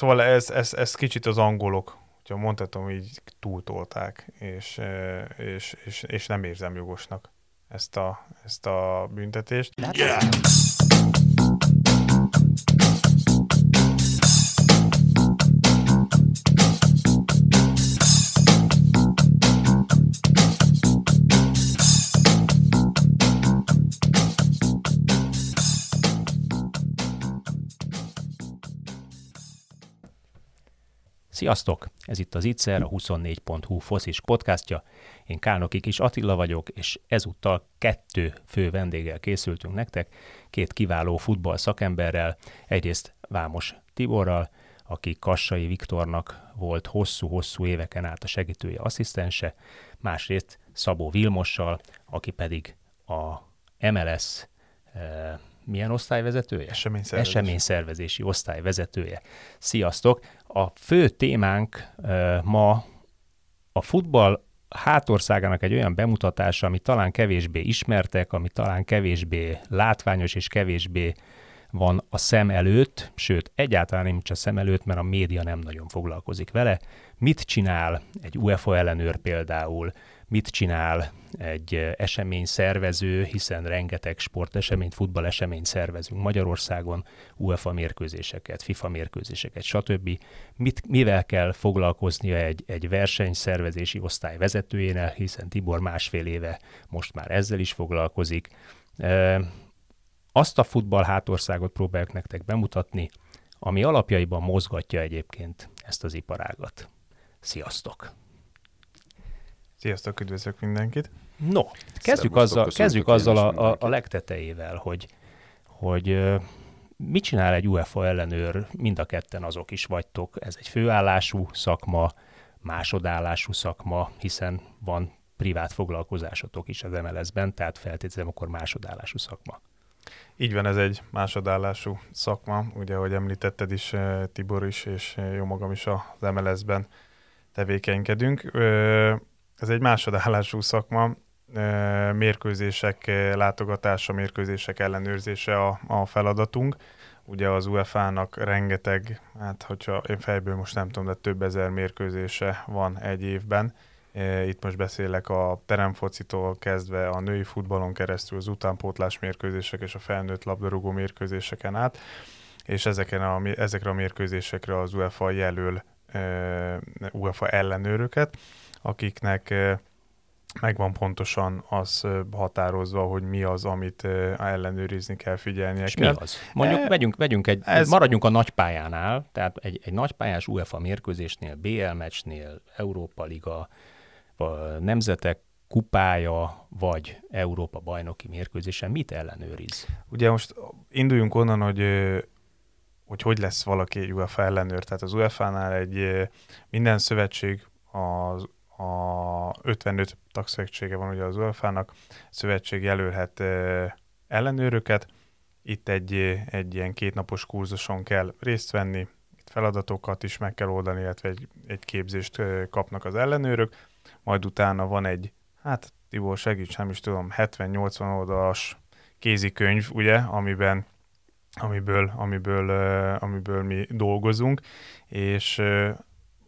szóval ez, ez, ez kicsit az angolok, hogyha mondhatom így, túltolták, és, és, és, és nem érzem jogosnak ezt a, ezt a büntetést. Yeah! Sziasztok! Ez itt az Itzer, a 24.hu foszis podcastja. Én Kálnoki Kis Attila vagyok, és ezúttal kettő fő vendéggel készültünk nektek, két kiváló futball szakemberrel, egyrészt Vámos Tiborral, aki Kassai Viktornak volt hosszú-hosszú éveken át a segítője, asszisztense, másrészt Szabó Vilmossal, aki pedig a MLS eh, milyen osztályvezetője? Eseményszervezési. Eseményszervezési osztályvezetője. Sziasztok! A fő témánk uh, ma a futball hátországának egy olyan bemutatása, ami talán kevésbé ismertek, ami talán kevésbé látványos és kevésbé van a szem előtt, sőt, egyáltalán csak a szem előtt, mert a média nem nagyon foglalkozik vele. Mit csinál egy UEFA ellenőr például, mit csinál egy esemény szervező, hiszen rengeteg sporteseményt, futballeseményt szervezünk Magyarországon, UEFA mérkőzéseket, FIFA mérkőzéseket, stb. Mit, mivel kell foglalkoznia egy, egy versenyszervezési osztály vezetőjének, hiszen Tibor másfél éve most már ezzel is foglalkozik. E, azt a futball hátországot próbáljuk nektek bemutatni, ami alapjaiban mozgatja egyébként ezt az iparágat. Sziasztok! Sziasztok, üdvözlök mindenkit! No, kezdjük azzal, kezdjük azzal a, a, a legtetejével, hogy, hogy mit csinál egy UEFA ellenőr, mind a ketten azok is vagytok, ez egy főállású szakma, másodállású szakma, hiszen van privát foglalkozásotok is az MLS-ben, tehát feltételezem akkor másodállású szakma. Így van, ez egy másodállású szakma, ugye, ahogy említetted is, Tibor is, és jó magam is az MLS-ben tevékenykedünk. Ez egy másodállású szakma, mérkőzések látogatása, mérkőzések ellenőrzése a, a feladatunk. Ugye az UEFA-nak rengeteg, hát hogyha én fejből most nem tudom, de több ezer mérkőzése van egy évben. Itt most beszélek a teremfocitól kezdve a női futballon keresztül az utánpótlás mérkőzések és a felnőtt labdarúgó mérkőzéseken át, és ezeken a, ezekre a mérkőzésekre az UEFA jelöl UEFA ellenőröket, akiknek megvan pontosan az határozva, hogy mi az, amit ellenőrizni kell, figyelnie És kell. mi az? Mondjuk, e, vegyünk, vegyünk egy, ez... maradjunk a nagypályánál, tehát egy, egy nagypályás UEFA mérkőzésnél, BL meccsnél, Európa Liga, nemzetek kupája, vagy Európa bajnoki mérkőzésen mit ellenőriz? Ugye most induljunk onnan, hogy hogy hogy lesz valaki egy UEFA ellenőr. Tehát az UEFA-nál egy minden szövetség az a 55 tagszövetsége van ugye az UEFA-nak, szövetség jelölhet ellenőröket, itt egy, egy ilyen kétnapos kurzuson kell részt venni, itt feladatokat is meg kell oldani, illetve egy, egy képzést kapnak az ellenőrök, majd utána van egy, hát Tibor segíts, nem is tudom, 70-80 oldalas kézikönyv, ugye, amiben amiből, amiből, amiből mi dolgozunk, és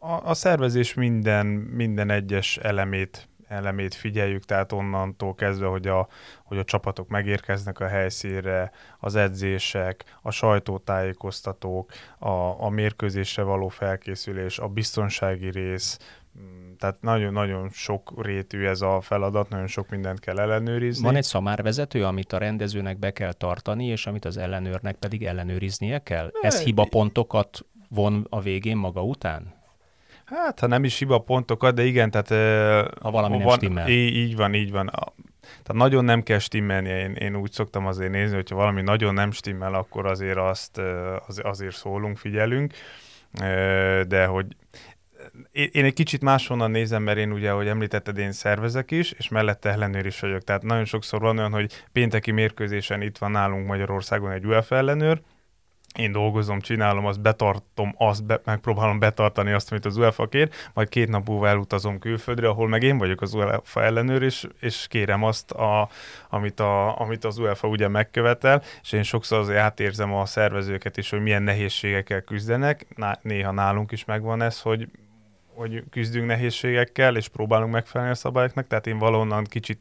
a, a szervezés minden, minden egyes elemét elemét figyeljük, tehát onnantól kezdve, hogy a, hogy a csapatok megérkeznek a helyszínre, az edzések, a sajtótájékoztatók, a, a mérkőzésre való felkészülés, a biztonsági rész, mm, tehát nagyon-nagyon sok rétű ez a feladat, nagyon sok mindent kell ellenőrizni. Van egy szamárvezető, amit a rendezőnek be kell tartani, és amit az ellenőrnek pedig ellenőriznie kell? Ez hibapontokat von a végén maga után? Hát, ha nem is hiba pontokat, de igen, tehát... Ha valami van, nem stimmel. Így, így van, így van. Tehát nagyon nem kell stimmelni, én, én úgy szoktam azért nézni, hogyha valami nagyon nem stimmel, akkor azért azt az, azért szólunk, figyelünk, de hogy én egy kicsit máshonnan nézem, mert én ugye, ahogy említetted, én szervezek is, és mellette ellenőr is vagyok. Tehát nagyon sokszor van olyan, hogy pénteki mérkőzésen itt van nálunk Magyarországon egy UEFA ellenőr, én dolgozom, csinálom, azt betartom, azt be, megpróbálom betartani azt, amit az UEFA kér, majd két nap múlva elutazom külföldre, ahol meg én vagyok az UEFA ellenőr, és, és kérem azt, a, amit, a, amit az UEFA ugye megkövetel, és én sokszor azért átérzem a szervezőket is, hogy milyen nehézségekkel küzdenek, néha nálunk is megvan ez, hogy hogy küzdünk nehézségekkel, és próbálunk megfelelni a szabályoknak, tehát én valahonnan kicsit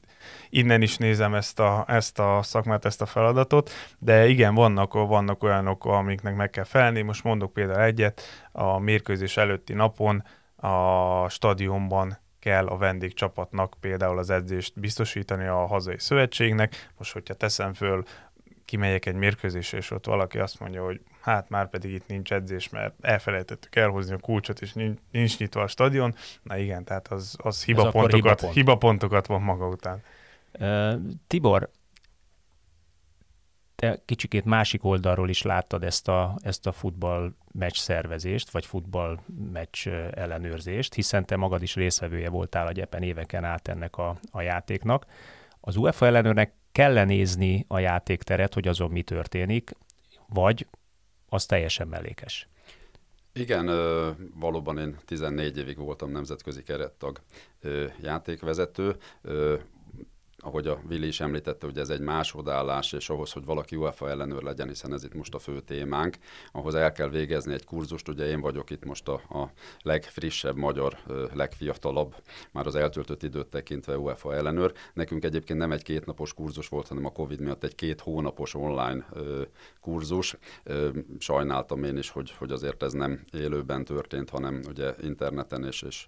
innen is nézem ezt a, ezt a szakmát, ezt a feladatot, de igen, vannak, vannak olyanok, amiknek meg kell felelni. Most mondok például egyet, a mérkőzés előtti napon a stadionban kell a vendégcsapatnak például az edzést biztosítani a hazai szövetségnek. Most, hogyha teszem föl, kimegyek egy mérkőzésre, és ott valaki azt mondja, hogy hát már pedig itt nincs edzés, mert elfelejtettük elhozni a kulcsot, és nincs, nincs nyitva a stadion. Na igen, tehát az, az hibapontokat, hibapont. hibapontokat van maga után. Uh, Tibor, te kicsikét másik oldalról is láttad ezt a, ezt a futball meccs szervezést, vagy futball meccs ellenőrzést, hiszen te magad is részvevője voltál a gyepen éveken át ennek a, a játéknak. Az UEFA ellenőrnek kell nézni a játékteret, hogy azon mi történik, vagy az teljesen mellékes. Igen, valóban én 14 évig voltam nemzetközi kerettag játékvezető ahogy a Vili is említette, hogy ez egy másodállás, és ahhoz, hogy valaki UEFA ellenőr legyen, hiszen ez itt most a fő témánk, ahhoz el kell végezni egy kurzust. Ugye én vagyok itt most a, a legfrissebb magyar, legfiatalabb, már az eltöltött időt tekintve UEFA ellenőr. Nekünk egyébként nem egy kétnapos kurzus volt, hanem a Covid miatt egy két hónapos online kurzus. Sajnáltam én is, hogy, hogy azért ez nem élőben történt, hanem ugye interneten és, és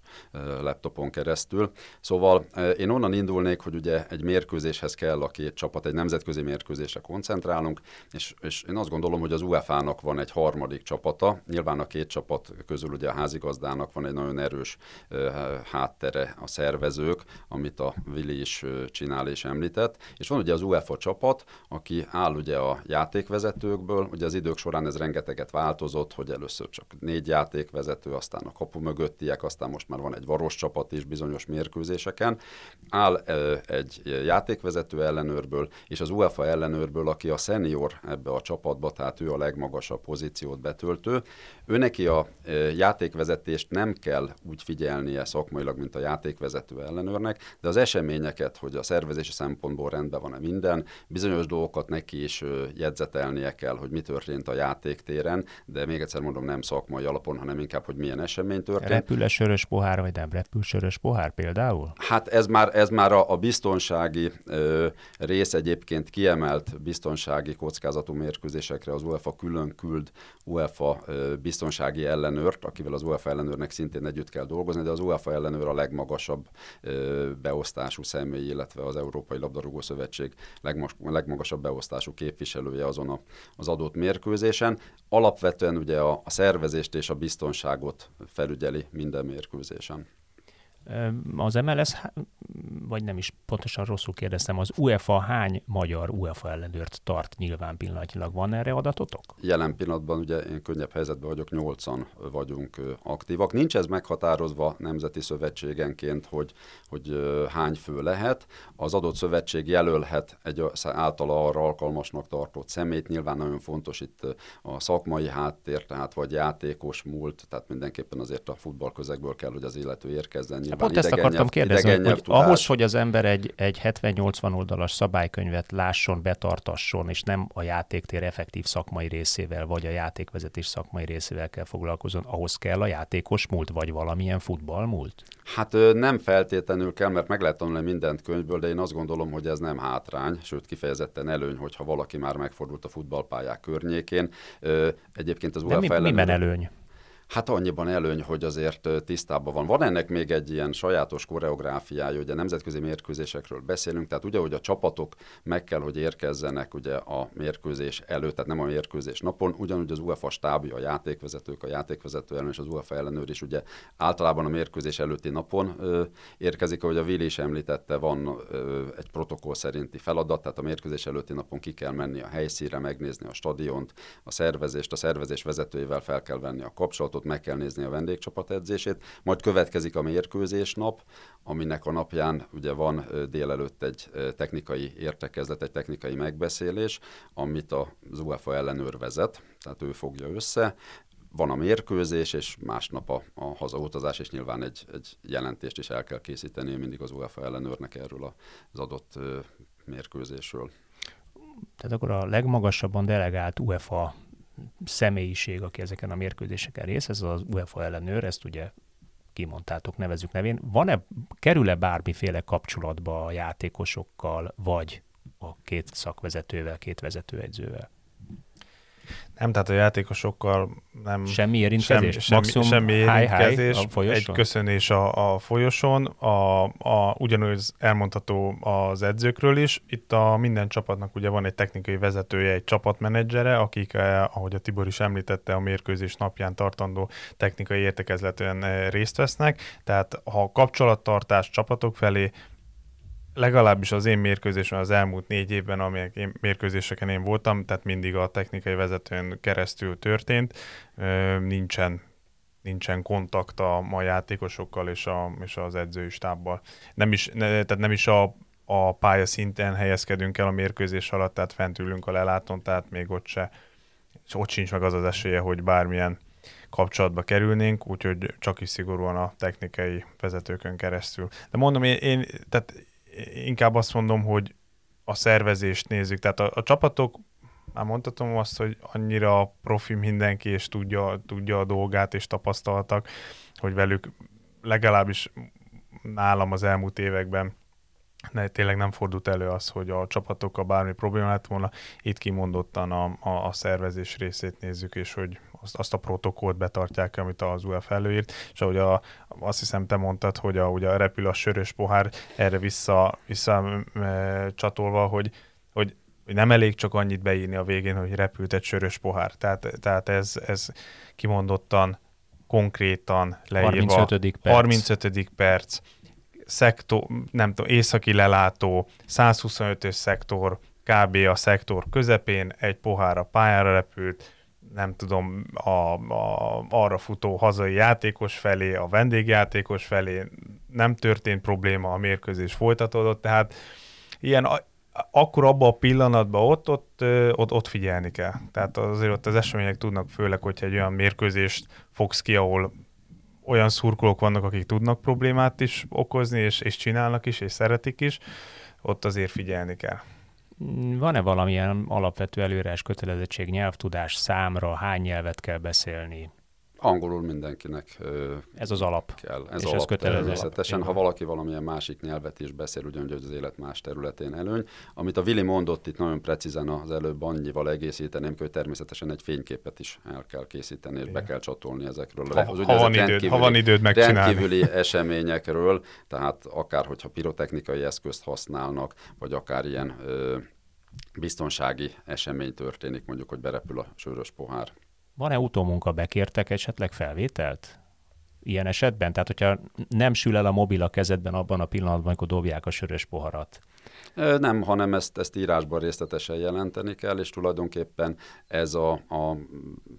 laptopon keresztül. Szóval én onnan indulnék, hogy ugye egy mérkőzéshez kell a két csapat, egy nemzetközi mérkőzésre koncentrálunk, és, és én azt gondolom, hogy az UEFA-nak van egy harmadik csapata, nyilván a két csapat közül ugye a házigazdának van egy nagyon erős uh, háttere a szervezők, amit a Vili is csinál és említett, és van ugye az UEFA csapat, aki áll ugye a játékvezetőkből, ugye az idők során ez rengeteget változott, hogy először csak négy játékvezető, aztán a kapu mögöttiek, aztán most már van egy varos csapat is bizonyos mérkőzéseken, áll uh, egy játékvezető ellenőrből, és az UEFA ellenőrből, aki a senior ebbe a csapatba, tehát ő a legmagasabb pozíciót betöltő. Ő neki a e, játékvezetést nem kell úgy figyelnie szakmailag, mint a játékvezető ellenőrnek, de az eseményeket, hogy a szervezési szempontból rendben van-e minden, bizonyos dolgokat neki is jegyzetelnie kell, hogy mi történt a játéktéren, de még egyszer mondom, nem szakmai alapon, hanem inkább, hogy milyen esemény történt. Repül-e sörös pohár, vagy nem repül sörös pohár például? Hát ez már, ez már a, a biztonság biztonsági ö, rész egyébként kiemelt biztonsági kockázatú mérkőzésekre az UEFA külön küld UEFA ö, biztonsági ellenőrt, akivel az UEFA ellenőrnek szintén együtt kell dolgozni, de az UEFA ellenőr a legmagasabb ö, beosztású személy, illetve az Európai Labdarúgó Szövetség legmagasabb beosztású képviselője azon a, az adott mérkőzésen. Alapvetően ugye a, a szervezést és a biztonságot felügyeli minden mérkőzésen. Az MLS, vagy nem is pontosan rosszul kérdeztem, az UEFA hány magyar UEFA ellenőrt tart nyilván pillanatnyilag? Van erre adatotok? Jelen pillanatban ugye én könnyebb helyzetben vagyok, nyolcan vagyunk aktívak. Nincs ez meghatározva nemzeti szövetségenként, hogy, hogy hány fő lehet. Az adott szövetség jelölhet egy általa arra alkalmasnak tartott szemét. Nyilván nagyon fontos itt a szakmai háttér, tehát vagy játékos múlt, tehát mindenképpen azért a futballközegből kell, hogy az illető érkezzen Pont idegen ezt akartam nyelv, kérdezni, hogy, ahhoz, hogy az ember egy, egy 70-80 oldalas szabálykönyvet lásson, betartasson, és nem a játéktér effektív szakmai részével, vagy a játékvezetés szakmai részével kell foglalkozni, ahhoz kell a játékos múlt, vagy valamilyen futball múlt? Hát nem feltétlenül kell, mert meg lehet tanulni mindent könyvből, de én azt gondolom, hogy ez nem hátrány, sőt kifejezetten előny, hogyha valaki már megfordult a futballpályák környékén. Egyébként az UEFA mi, ellenőr... miben előny? Hát annyiban előny, hogy azért tisztában van. Van ennek még egy ilyen sajátos koreográfiája, ugye nemzetközi mérkőzésekről beszélünk, tehát ugye, hogy a csapatok meg kell, hogy érkezzenek ugye a mérkőzés előtt, tehát nem a mérkőzés napon, ugyanúgy az UEFA stábja, a játékvezetők, a játékvezető ellen és az UEFA ellenőr is ugye általában a mérkőzés előtti napon ö, érkezik, ahogy a Vili is említette, van ö, egy protokoll szerinti feladat, tehát a mérkőzés előtti napon ki kell menni a helyszínre, megnézni a stadiont, a szervezést, a szervezés vezetőjével fel kell venni a kapcsolatot, vendégcsapatot, meg kell nézni a vendégcsapat edzését, majd következik a mérkőzés nap, aminek a napján ugye van délelőtt egy technikai értekezlet, egy technikai megbeszélés, amit az UEFA ellenőr vezet, tehát ő fogja össze, van a mérkőzés, és másnap a, a hazautazás, és nyilván egy, egy jelentést is el kell készíteni mindig az UEFA ellenőrnek erről az adott mérkőzésről. Tehát akkor a legmagasabban delegált UEFA személyiség, aki ezeken a mérkőzéseken rész, ez az UEFA ellenőr, ezt ugye kimondtátok, nevezük nevén. Van-e, kerül-e bármiféle kapcsolatba a játékosokkal, vagy a két szakvezetővel, két vezetőegyzővel? Nem, tehát a játékosokkal nem... Semmi érintkezés? Semmi, Maximum semmi érintkezés, hi, hi egy köszönés a, a folyosón, a, a, ugyanúgy elmondható az edzőkről is. Itt a minden csapatnak ugye van egy technikai vezetője, egy csapatmenedzsere, akik, eh, ahogy a Tibor is említette, a mérkőzés napján tartandó technikai értekezletően eh, részt vesznek. Tehát ha kapcsolattartás csapatok felé, legalábbis az én mérkőzésen az elmúlt négy évben, amelyek én, mérkőzéseken én voltam, tehát mindig a technikai vezetőn keresztül történt, nincsen nincsen kontakt a, a játékosokkal és, a, és az edzői stábbal. Nem is, ne, tehát nem is a, a pálya szinten helyezkedünk el a mérkőzés alatt, tehát fent ülünk a lelátón, tehát még ott se, és ott sincs meg az az esélye, hogy bármilyen kapcsolatba kerülnénk, úgyhogy csak is szigorúan a technikai vezetőkön keresztül. De mondom, én, én tehát inkább azt mondom, hogy a szervezést nézzük. Tehát a, a csapatok, már mondhatom azt, hogy annyira profi mindenki, és tudja, tudja a dolgát, és tapasztaltak, hogy velük legalábbis nálam az elmúlt években ne, tényleg nem fordult elő az, hogy a csapatokkal bármi probléma lett volna. Itt kimondottan a, a, a szervezés részét nézzük, és hogy azt, azt a protokollt betartják, amit az UEFA előírt, és ahogy a, azt hiszem te mondtad, hogy a, ugye repül a sörös pohár, erre vissza, vissza e, csatolva, hogy, hogy hogy nem elég csak annyit beírni a végén, hogy repült egy sörös pohár. Tehát, tehát ez, ez kimondottan, konkrétan leírva. 35. perc. 35. perc szektor, nem tudom, északi lelátó, 125-ös szektor, kb. a szektor közepén, egy pohár a pályára repült, nem tudom, a, a, arra futó hazai játékos felé, a vendégjátékos felé nem történt probléma, a mérkőzés folytatódott, tehát ilyen akkor abban a pillanatban ott, ott, ott, ott figyelni kell. Tehát azért ott az események tudnak, főleg, hogyha egy olyan mérkőzést fogsz ki, ahol olyan szurkolók vannak, akik tudnak problémát is okozni, és, és csinálnak is, és szeretik is, ott azért figyelni kell. Van-e valamilyen alapvető előrás kötelezettség, nyelvtudás számra, hány nyelvet kell beszélni? Angolul mindenkinek Ez az alap. Kell. Ez és alap ez kötelező. Természetesen, ha valaki valamilyen másik nyelvet is beszél, ugyanúgy az élet más területén előny. Amit a Vili mondott itt nagyon precízen az előbb annyival egészíteném, hogy természetesen egy fényképet is el kell készíteni, és be kell csatolni ezekről. Ha, az, ha, van, időd, ha van időd megcsinálni. Rendkívüli eseményekről, tehát akár, hogyha pirotechnikai eszközt használnak, vagy akár ilyen ö, biztonsági esemény történik, mondjuk, hogy berepül a sörös pohár van-e utómunka, bekértek esetleg felvételt? Ilyen esetben? Tehát, hogyha nem sül el a mobil a kezedben abban a pillanatban, amikor dobják a sörös poharat. Nem, hanem ezt, ezt írásban részletesen jelenteni kell, és tulajdonképpen ez a, a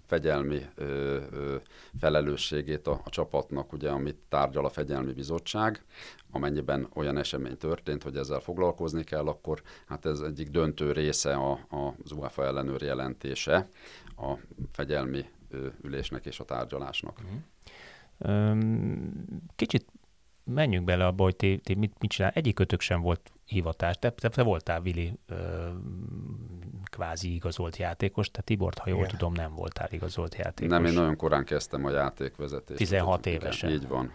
fegyelmi ö, ö, felelősségét a, a csapatnak, ugye, amit tárgyal a fegyelmi bizottság, amennyiben olyan esemény történt, hogy ezzel foglalkozni kell, akkor hát ez egyik döntő része a, a, az UEFA ellenőr jelentése a fegyelmi ülésnek és a tárgyalásnak. Uh-huh. Kicsit menjünk bele abba, hogy ti, ti mit, mit csinál. Egyik sem volt hivatás. Te, te, te voltál, Vili, ö, kvázi igazolt játékos, te Tibort, ha jól Igen. tudom, nem voltál igazolt játékos. Nem, én nagyon korán kezdtem a játékvezetést. 16 évesen. így van.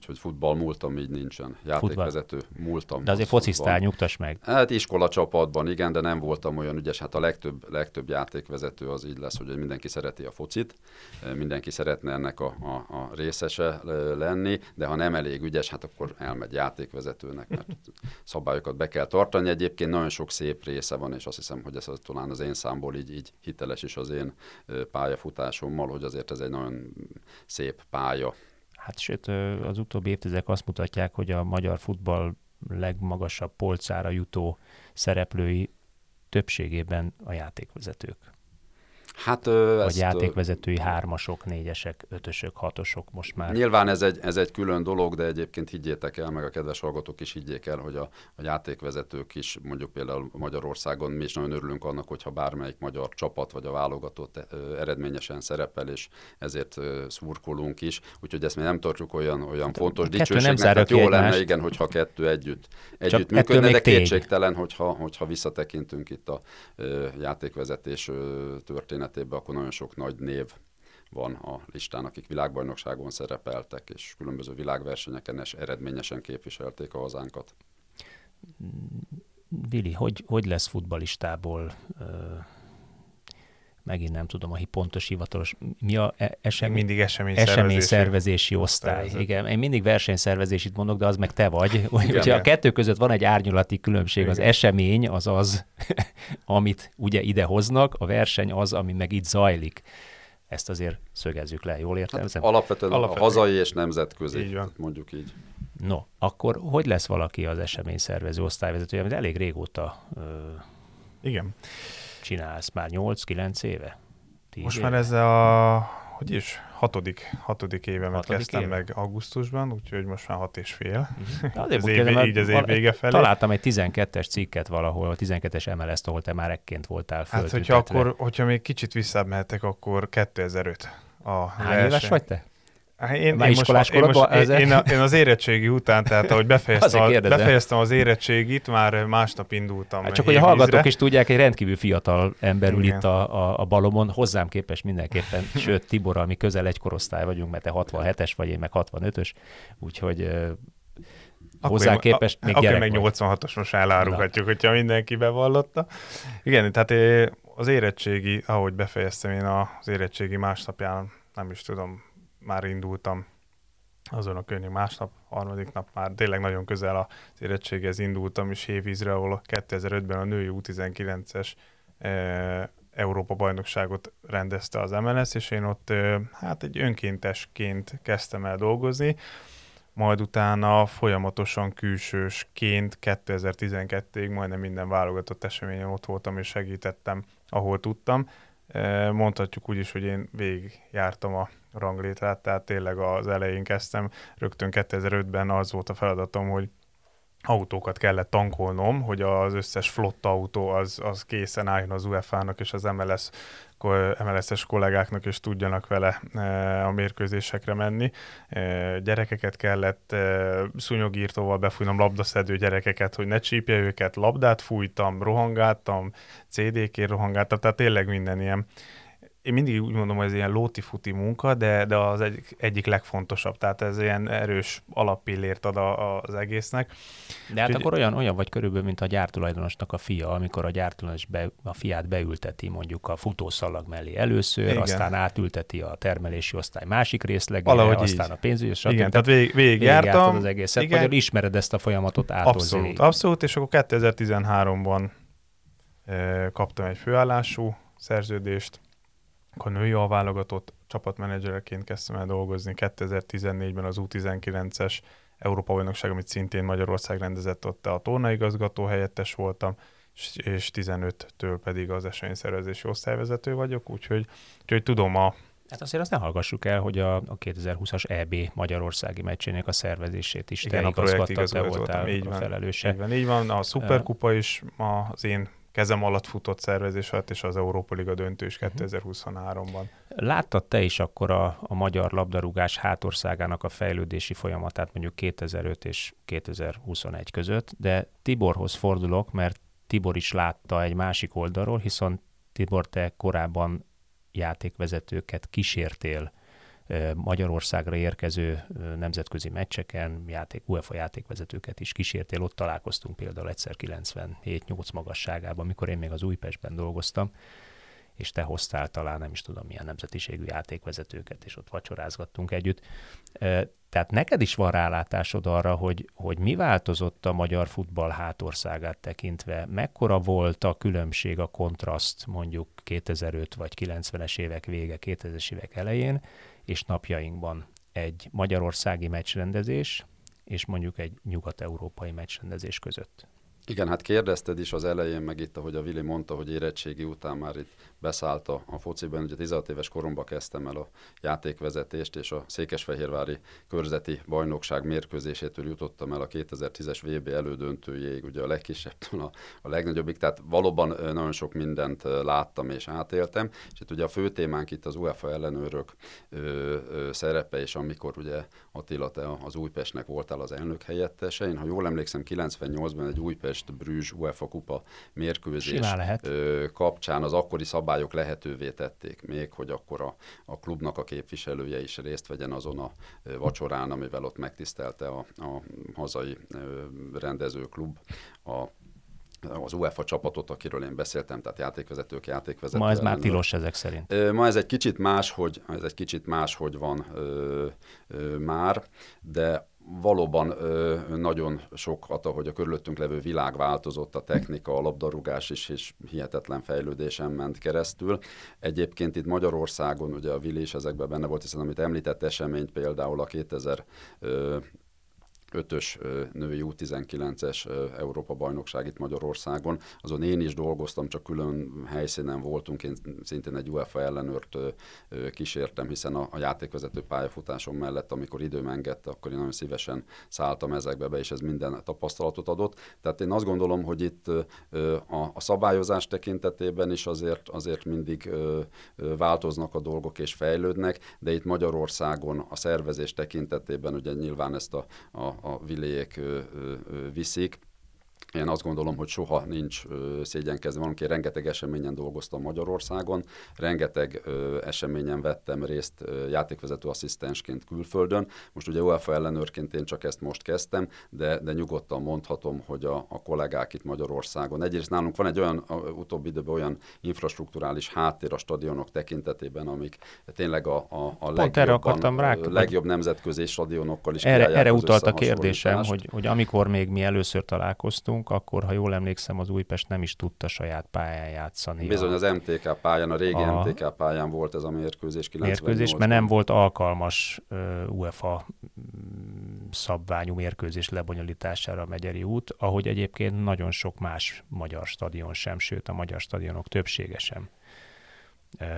Úgyhogy futball múltam így nincsen. Játékvezető futball. múltam. De azért focisztál, nyugtass meg. Hát iskola csapatban, igen, de nem voltam olyan ügyes. Hát a legtöbb, legtöbb játékvezető az így lesz, hogy mindenki szereti a focit, mindenki szeretne ennek a, a, a részese lenni, de ha nem elég ügyes, hát akkor elmegy játékvezetőnek, mert szabályokat be kell tartani. Egyébként nagyon sok szép része van, és azt hiszem, hogy ez az, talán az én számból így, így hiteles is az én pályafutásommal, hogy azért ez egy nagyon szép pálya Hát sőt, az utóbbi évtizedek azt mutatják, hogy a magyar futball legmagasabb polcára jutó szereplői többségében a játékvezetők. Hát, Vagy ezt, játékvezetői hármasok, négyesek, ötösök, hatosok most már. Nyilván ez egy, ez egy külön dolog, de egyébként higgyétek el, meg a kedves hallgatók is higgyék el, hogy a, a játékvezetők is, mondjuk például Magyarországon, mi is nagyon örülünk annak, hogyha bármelyik magyar csapat vagy a válogatott eredményesen szerepel, és ezért szurkolunk is. Úgyhogy ezt mi nem tartjuk olyan, olyan hát, fontos dicsőségnek. Nem tehát jó lenne, igen, hogyha kettő együtt, együtt működne, de kétségtelen, hogyha, hogyha visszatekintünk itt a játékvezetés történetébe, akkor nagyon sok nagy név van a listán, akik világbajnokságon szerepeltek, és különböző világversenyeken is eredményesen képviselték a hazánkat. Vili, hogy, hogy lesz futbalistából megint nem tudom a pontos hivatalos, mi a e, esemény, mindig esemény, esemény szervezési osztály. osztály. Igen, én mindig versenyszervezésit mondok, de az meg te vagy. Úgyhogy a kettő között van egy árnyalati különbség. Igen. Az esemény az az, amit ugye ide hoznak, a verseny az, ami meg itt zajlik. Ezt azért szögezzük le, jól értelmezem? Hát alapvetően, alapvetően a hazai és nemzetközi, így van. mondjuk így. No, akkor hogy lesz valaki az esemény szervező osztályvezetője, amit elég régóta ö, Igen csinálsz már 8-9 éve? Most éve? már ez a, hogy is, hatodik, hatodik évemet hatodik kezdtem éve? meg augusztusban, úgyhogy most már hat és fél. Uh-huh. az év, így az év vége felé. Találtam egy 12-es cikket valahol, a 12-es MLS-t, ahol te már ekként voltál Hát, hogyha, akkor, hogyha még kicsit visszamehetek, akkor 2005 a Hány verseny. éves vagy te? Hát én, én, most, én, most, én, én, a, én az érettségi után, tehát ahogy befejeztem, a, befejeztem az érettségit, már másnap indultam. Hát csak hogy a hallgatók is tudják, egy rendkívül fiatal ember ül itt a, a, a balomon, hozzám képes mindenképpen, sőt Tibor, ami közel egy korosztály vagyunk, mert te 67-es vagy, én meg 65-ös, úgyhogy akkor hozzá képest még akkor gyerek meg 86-os most elárulhatjuk, Na. hogyha mindenki bevallotta. Igen, tehát az érettségi, ahogy befejeztem én az érettségi másnapján, nem is tudom, már indultam azon a környék másnap, harmadik nap már tényleg nagyon közel az érettséghez indultam, és Hévízre, ahol 2005-ben a női U19-es e, Európa bajnokságot rendezte az MLS, és én ott e, hát egy önkéntesként kezdtem el dolgozni, majd utána folyamatosan külsősként 2012-ig majdnem minden válogatott eseményen ott voltam, és segítettem, ahol tudtam. E, mondhatjuk úgy is, hogy én végig jártam a ranglétrát, tehát tényleg az elején kezdtem. Rögtön 2005-ben az volt a feladatom, hogy autókat kellett tankolnom, hogy az összes flotta autó az, az készen álljon az UEFA-nak és az MLS MLS-es kollégáknak is tudjanak vele e, a mérkőzésekre menni. E, gyerekeket kellett e, szúnyogírtóval befújnom, labdaszedő gyerekeket, hogy ne csípje őket, labdát fújtam, rohangáltam, CD-kért rohangáltam, tehát tényleg minden ilyen én mindig úgy mondom, hogy ez ilyen lóti-futi munka, de, de az egyik, egyik legfontosabb, tehát ez ilyen erős alappillért ad a, az egésznek. De hát Úgy, akkor olyan, olyan vagy körülbelül, mint a gyártulajdonosnak a fia, amikor a gyártulajdonos be, a fiát beülteti mondjuk a futószalag mellé először, Igen. aztán átülteti a termelési osztály másik részlegére, Valahogy aztán így. a pénzügyi, stb. Igen, tehát végig, végig jártam. az egészet, Igen. vagy ismered ezt a folyamatot ától Abszolút, abszolút, és akkor 2013-ban eh, kaptam egy főállású szerződést, akkor női alválogatott csapatmenedzsereként kezdtem el dolgozni. 2014-ben az U19-es Európa bajnokság, amit szintén Magyarország rendezett, ott a tornaigazgató helyettes voltam, és 15-től pedig az eseményszervezési osztályvezető vagyok, úgyhogy, úgyhogy tudom a, Hát azért azt ne hallgassuk el, hogy a, a 2020-as EB Magyarországi meccsének a szervezését is Igen, te igazgattad, te voltál így van, felelőse. Így van, így van, a Superkupa is az én kezem alatt futott szervezés alatt, és az Európa Liga döntős 2023-ban. Láttad te is akkor a, a magyar labdarúgás hátországának a fejlődési folyamatát mondjuk 2005 és 2021 között, de Tiborhoz fordulok, mert Tibor is látta egy másik oldalról, hiszen Tibor, te korábban játékvezetőket kísértél Magyarországra érkező nemzetközi meccseken játék, UEFA játékvezetőket is kísértél, ott találkoztunk például egyszer 97-8 magasságában, mikor én még az Újpestben dolgoztam, és te hoztál talán nem is tudom milyen nemzetiségű játékvezetőket, és ott vacsorázgattunk együtt. Tehát neked is van rálátásod arra, hogy, hogy mi változott a magyar futball hátországát tekintve, mekkora volt a különbség, a kontraszt mondjuk 2005 vagy 90-es évek vége, 2000-es évek elején, és napjainkban egy magyarországi meccsrendezés és mondjuk egy nyugat-európai meccsrendezés között? Igen, hát kérdezted is az elején, meg itt, ahogy a Vili mondta, hogy érettségi után már itt beszállt a, a fociban. Ugye 16 éves koromban kezdtem el a játékvezetést, és a Székesfehérvári körzeti bajnokság mérkőzésétől jutottam el a 2010-es VB elődöntőjéig, ugye a legkisebbtől a, a legnagyobbik, tehát valóban nagyon sok mindent láttam és átéltem, és itt ugye a fő témánk itt az UEFA ellenőrök ö, ö, szerepe, és amikor ugye Attila, te az Újpestnek voltál az elnök helyettese, én ha jól emlékszem, 98-ban egy Újpest-Brüzs UEFA kupa mérkőzés kapcsán az akkori szabály szabályok lehetővé tették még, hogy akkor a, a klubnak a képviselője is részt vegyen azon a vacsorán, amivel ott megtisztelte a, a hazai rendezőklub a az UEFA csapatot, akiről én beszéltem, tehát játékvezetők, játékvezetők. Ma ez már tilos ezek szerint. Ma ez egy kicsit más, hogy ez egy kicsit más, hogy van ö, ö, már, de valóban ö, nagyon sokat, ahogy a körülöttünk levő világ változott, a technika, a labdarúgás is, és hihetetlen fejlődésen ment keresztül. Egyébként itt Magyarországon, ugye a Vili is ezekben benne volt, hiszen amit említett eseményt, például a 2000 ö, ötös női U19-es Európa bajnokság itt Magyarországon. Azon én is dolgoztam, csak külön helyszínen voltunk, én szintén egy UEFA ellenőrt kísértem, hiszen a, a játékvezető pályafutásom mellett, amikor időm engedte, akkor én nagyon szívesen szálltam ezekbe be, és ez minden tapasztalatot adott. Tehát én azt gondolom, hogy itt a, a szabályozás tekintetében is azért, azért mindig változnak a dolgok és fejlődnek, de itt Magyarországon a szervezés tekintetében ugye nyilván ezt a, a, a viléjek viszik. Én azt gondolom, hogy soha nincs szégyenkezve. Van, rengeteg eseményen dolgoztam Magyarországon, rengeteg ö, eseményen vettem részt ö, játékvezető asszisztensként külföldön. Most ugye UEFA ellenőrként én csak ezt most kezdtem, de, de nyugodtan mondhatom, hogy a, a kollégák itt Magyarországon. Egyrészt nálunk van egy olyan, a, utóbbi időben olyan infrastruktúrális háttér a stadionok tekintetében, amik tényleg a, a, a legjobban, rá, legjobb nemzetközi stadionokkal is Erre, erre utalt a kérdésem, hogy, hogy amikor még mi először találkoztunk, játszottunk, akkor, ha jól emlékszem, az Újpest nem is tudta saját pályán játszani. Bizony, a, az MTK pályán, a régi a MTK pályán volt ez a mérkőzés. Mérkőzés, mert nem volt alkalmas UEFA mm, szabványú mérkőzés lebonyolítására a Megyeri út, ahogy egyébként nagyon sok más magyar stadion sem, sőt a magyar stadionok többsége sem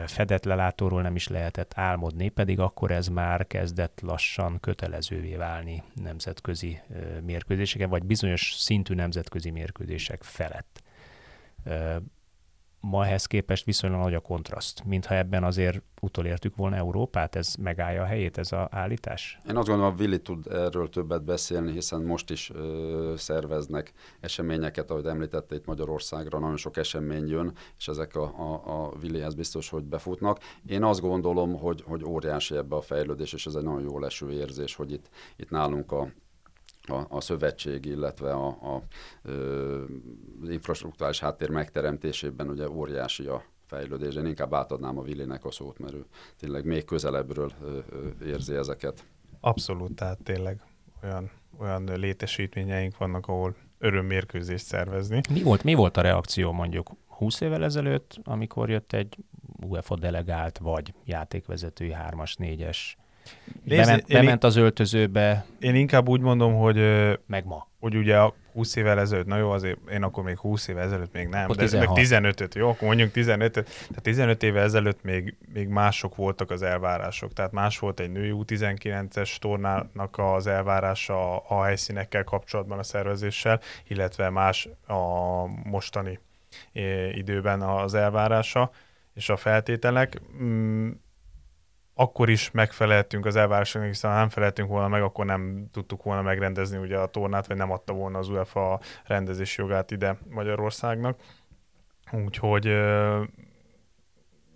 fedett lelátóról nem is lehetett álmodni, pedig akkor ez már kezdett lassan kötelezővé válni nemzetközi mérkőzéseken, vagy bizonyos szintű nemzetközi mérkőzések felett ma ehhez képest viszonylag nagy a kontraszt, mintha ebben azért utolértük volna Európát, ez megállja a helyét, ez a állítás? Én azt gondolom, a Willi tud erről többet beszélni, hiszen most is ö, szerveznek eseményeket, ahogy említette itt Magyarországra, nagyon sok esemény jön, és ezek a, a, a Willihez biztos, hogy befutnak. Én azt gondolom, hogy, hogy óriási ebbe a fejlődés, és ez egy nagyon jó leső érzés, hogy itt, itt nálunk a, a, a szövetség, illetve a, a ö, az infrastruktúrális háttér megteremtésében ugye óriási a fejlődés. Én inkább átadnám a Willinek a szót, mert ő tényleg még közelebbről ö, ö, érzi ezeket. Abszolút, tehát tényleg olyan, olyan létesítményeink vannak, ahol örömmérkőzést szervezni. Mi volt, mi volt a reakció mondjuk 20 évvel ezelőtt, amikor jött egy UEFA delegált, vagy játékvezetői 3-as, 4-es Nézd, bement, én, bement az öltözőbe. Én inkább úgy mondom, hogy... Meg ma. Hogy ugye 20 évvel ezelőtt, na jó, azért én akkor még 20 évvel ezelőtt még nem, de meg 15-öt, jó, akkor mondjuk 15-öt. Tehát 15 évvel ezelőtt még, még mások voltak az elvárások. Tehát más volt egy női U19-es tornának az elvárása a helyszínekkel kapcsolatban a szervezéssel, illetve más a mostani időben az elvárása és a feltételek. Akkor is megfeleltünk az elvárásoknak, hiszen ha nem feleltünk volna meg, akkor nem tudtuk volna megrendezni ugye a tornát, vagy nem adta volna az UEFA rendezési jogát ide Magyarországnak. Úgyhogy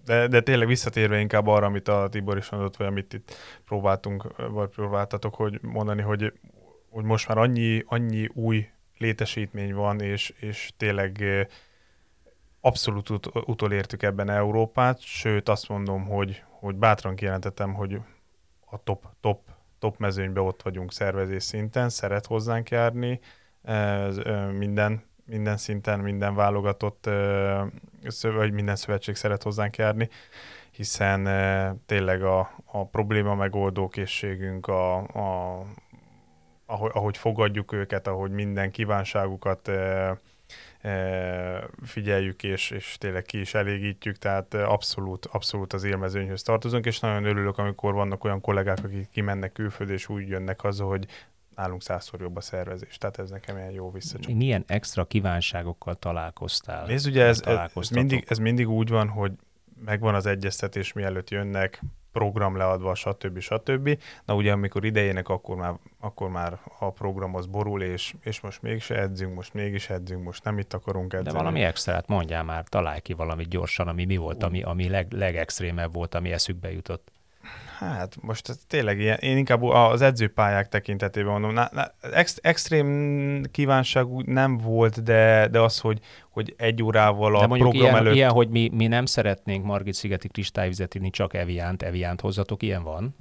de, de tényleg visszatérve inkább arra, amit a Tibor is mondott, vagy amit itt próbáltunk, vagy próbáltatok hogy mondani, hogy, hogy most már annyi, annyi új létesítmény van, és, és tényleg abszolút ut- utolértük ebben Európát, sőt azt mondom, hogy, hogy bátran kijelentettem, hogy a top, top, top mezőnybe ott vagyunk szervezés szinten, szeret hozzánk járni, minden, minden szinten, minden válogatott, vagy minden szövetség szeret hozzánk járni, hiszen tényleg a, a probléma megoldó készségünk, a, a ahogy, ahogy fogadjuk őket, ahogy minden kívánságukat figyeljük, és, és tényleg ki is elégítjük, tehát abszolút, abszolút az élmezőnyhöz tartozunk, és nagyon örülök, amikor vannak olyan kollégák, akik kimennek külföldre, és úgy jönnek haza, hogy nálunk százszor jobb a szervezés. Tehát ez nekem ilyen jó visszacsuk. Milyen extra kívánságokkal találkoztál? Nézd, ugye ez, ez, mindig, ez mindig úgy van, hogy megvan az egyeztetés, mielőtt jönnek, program leadva, stb. stb. Na ugye, amikor idejének, akkor már, akkor már a program az borul, és, és most mégse edzünk, most mégis edzünk, most nem itt akarunk edzeni. De valami extrát mondjál már, találj ki valamit gyorsan, ami mi volt, ami, ami leg, legextrémebb volt, ami eszükbe jutott. Hát most tényleg ilyen, én inkább az edzőpályák tekintetében mondom, na, na, ex, extrém kívánság nem volt, de, de az, hogy, hogy egy órával a de program ilyen, előtt... ilyen, hogy mi, mi nem szeretnénk Margit-szigeti kristályvizet inni, csak Eviánt, Eviánt hozzatok, ilyen van?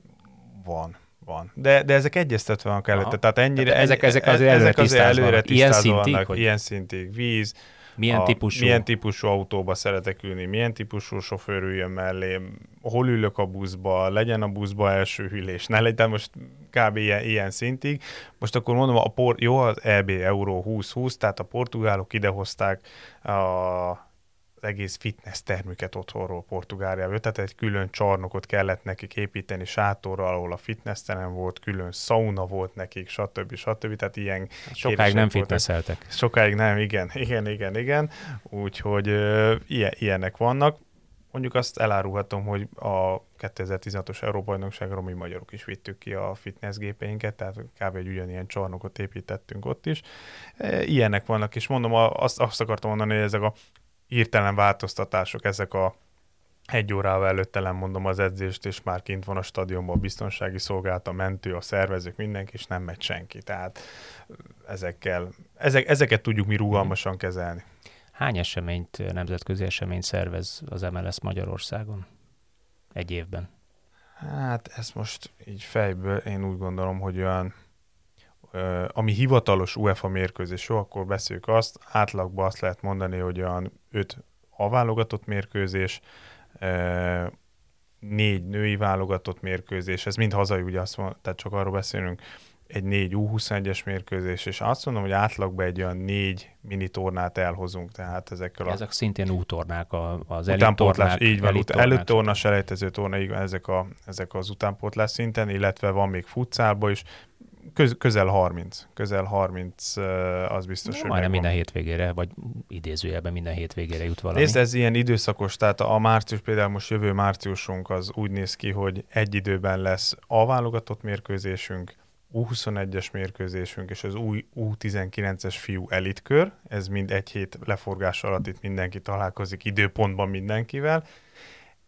Van. Van. De, de ezek egyeztetve vannak előtte, tehát ennyire... Tehát ezek, ezek azért előre ezek azért előre ilyen szintig, vannak, hogy... ilyen szintig, víz, milyen, a, típusú? milyen típusú autóba szeretek ülni, milyen típusú sofőr üljön mellé, hol ülök a buszba, legyen a buszba első ülés, ne legyen most kb. ilyen, ilyen szintig. Most akkor mondom, a port, jó az EB Euró 2020, tehát a portugálok idehozták a egész fitness termüket otthonról Portugáliából, tehát egy külön csarnokot kellett nekik építeni sátorral, ahol a fitness terem volt, külön sauna volt nekik, stb. stb. Tehát ilyen Sokáig nem fitnesszeltek. Sokáig nem, igen, igen, igen, igen. Úgyhogy uh, ilyen, ilyenek vannak. Mondjuk azt elárulhatom, hogy a 2016-os Európa-bajnokságra mi magyarok is vittük ki a fitnessgépeinket, tehát kb. egy ugyanilyen csarnokot építettünk ott is. Ilyenek vannak, és mondom, azt, azt akartam mondani, hogy ezek a hirtelen változtatások, ezek a egy órával előtte nem mondom az edzést, és már kint van a stadionban a biztonsági szolgálat, a mentő, a szervezők, mindenki, és nem megy senki. Tehát ezekkel, ezek, ezeket tudjuk mi rugalmasan kezelni. Hány eseményt, nemzetközi eseményt szervez az MLS Magyarországon egy évben? Hát ezt most így fejből én úgy gondolom, hogy olyan ami hivatalos UEFA mérkőzés, jó, akkor beszéljük azt, átlagban azt lehet mondani, hogy olyan 5 a válogatott mérkőzés, négy női válogatott mérkőzés, ez mind hazai, ugye azt mondom, tehát csak arról beszélünk, egy négy U21-es mérkőzés, és azt mondom, hogy átlagban egy olyan négy mini tornát elhozunk, tehát ezekkel Ezek a... szintén útornák, az utánpótlás, így van, ut- előtt torna, selejtező torna, így ezek, a, ezek az utánpótlás szinten, illetve van még futszálba is, köz, közel 30. Közel 30 az biztos, hogy Majdnem minden hétvégére, vagy idézőjelben minden hétvégére jut valami. Nézd, ez ilyen időszakos, tehát a március, például most jövő márciusunk az úgy néz ki, hogy egy időben lesz a válogatott mérkőzésünk, U21-es mérkőzésünk és az új U19-es fiú elitkör, ez mind egy hét leforgás alatt itt mindenki találkozik időpontban mindenkivel,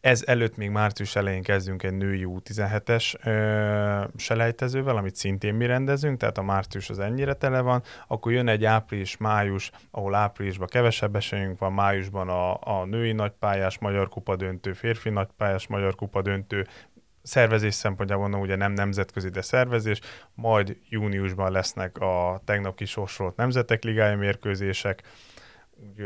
ez előtt még március elején kezdünk egy női U17-es ö, selejtezővel, amit szintén mi rendezünk, tehát a március az ennyire tele van, akkor jön egy április-május, ahol áprilisban kevesebb esélyünk van, májusban a, a női nagypályás magyar kupa döntő, férfi nagypályás magyar kupa döntő, szervezés szempontjából mondom, ugye nem nemzetközi, de szervezés, majd júniusban lesznek a tegnap kisorolt nemzetek ligája mérkőzések,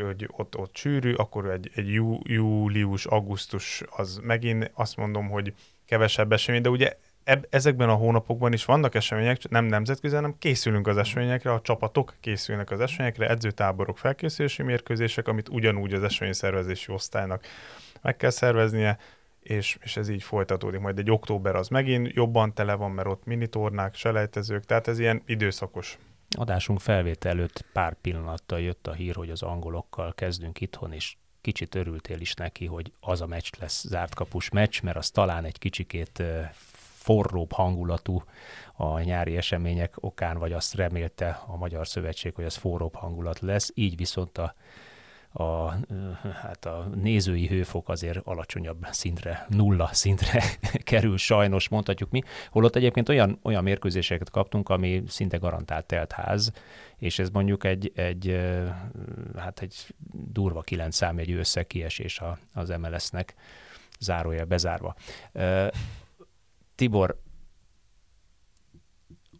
hogy ott, ott sűrű, akkor egy, egy jú, július, augusztus az megint azt mondom, hogy kevesebb esemény, de ugye eb, ezekben a hónapokban is vannak események, nem nemzetközi, hanem készülünk az eseményekre, a csapatok készülnek az eseményekre, edzőtáborok, felkészülési mérkőzések, amit ugyanúgy az eseményszervezési osztálynak meg kell szerveznie, és, és ez így folytatódik. Majd egy október az megint jobban tele van, mert ott minitornák, selejtezők, tehát ez ilyen időszakos adásunk felvétel előtt pár pillanattal jött a hír, hogy az angolokkal kezdünk itthon, és kicsit örültél is neki, hogy az a meccs lesz zárt kapus meccs, mert az talán egy kicsikét forróbb hangulatú a nyári események okán, vagy azt remélte a Magyar Szövetség, hogy az forróbb hangulat lesz, így viszont a a, hát a nézői hőfok azért alacsonyabb szintre, nulla szintre kerül sajnos, mondhatjuk mi. Holott egyébként olyan, olyan mérkőzéseket kaptunk, ami szinte garantált telt ház, és ez mondjuk egy, egy hát egy durva kilenc számjegyű összekiesés az MLS-nek, zárója bezárva. Tibor,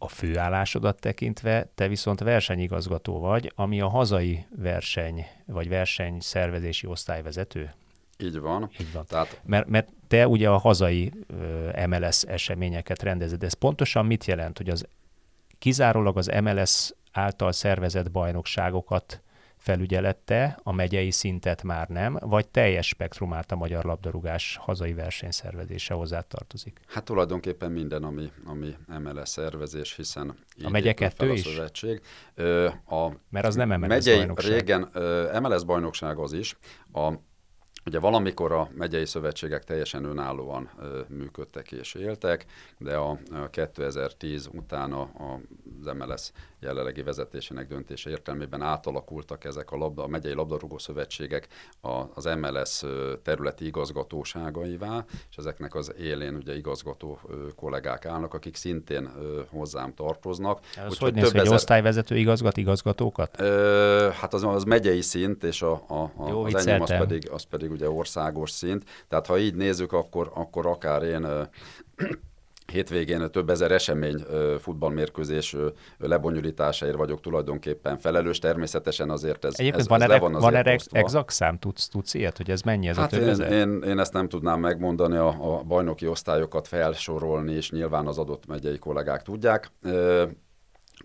a főállásodat tekintve, te viszont versenyigazgató vagy, ami a hazai verseny, vagy verseny szervezési osztályvezető? Így van. Így van. Tehát... Mert, mert te ugye a hazai MLS eseményeket rendezed. Ez pontosan mit jelent, hogy az kizárólag az MLS által szervezett bajnokságokat felügyelette, a megyei szintet már nem, vagy teljes spektrumát a magyar labdarúgás hazai versenyszervezése hozzá tartozik? Hát tulajdonképpen minden, ami, ami MLS szervezés, hiszen a megye kettő is? Szövetség. A Mert az nem MLS megyei, bajnokság. Régen MLS bajnokság az is. A Ugye valamikor a megyei szövetségek teljesen önállóan ö, működtek és éltek, de a, a 2010 után a, a, az MLS jelenlegi vezetésének döntése értelmében átalakultak ezek a, labda, a megyei labdarúgó szövetségek az MLS területi igazgatóságaivá, és ezeknek az élén ugye igazgató kollégák állnak, akik szintén hozzám tartoznak. Ez hogy néz, hogy ezer... osztályvezető igazgat igazgatókat? Ö, hát az, az megyei szint, és a, a, a, Jó, az enyém az pedig, az pedig ugye országos szint. Tehát ha így nézzük, akkor, akkor akár én hétvégén több ezer esemény futballmérkőzés lebonyolításáért vagyok tulajdonképpen felelős. Természetesen azért ez, Egyébként ez, van ez erre, van van erre exakt szám? Tudsz, tudsz ilyet, hogy ez mennyi ez hát a több én, ezer? Én, én ezt nem tudnám megmondani, a, a bajnoki osztályokat felsorolni, és nyilván az adott megyei kollégák tudják.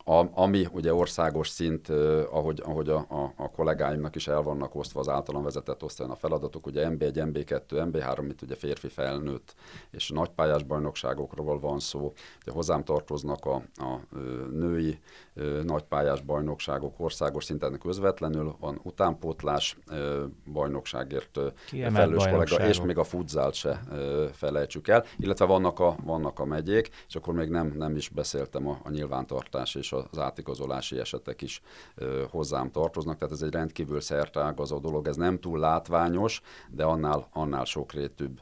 A, ami ugye országos szint, ahogy, ahogy a, a, a kollégáimnak is el vannak osztva az általam vezetett osztályon a feladatok, ugye MB1, MB2, MB3, itt ugye férfi felnőtt és nagypályás bajnokságokról van szó, ugye hozzám tartoznak a, a női nagypályás bajnokságok országos szinten közvetlenül, van utánpótlás bajnokságért felelős kollega, és még a futzált se felejtsük el, illetve vannak a, vannak a megyék, és akkor még nem, nem is beszéltem a, a nyilvántartás és az átigazolási esetek is hozzám tartoznak, tehát ez egy rendkívül szertágazó dolog, ez nem túl látványos, de annál, annál sokrétűbb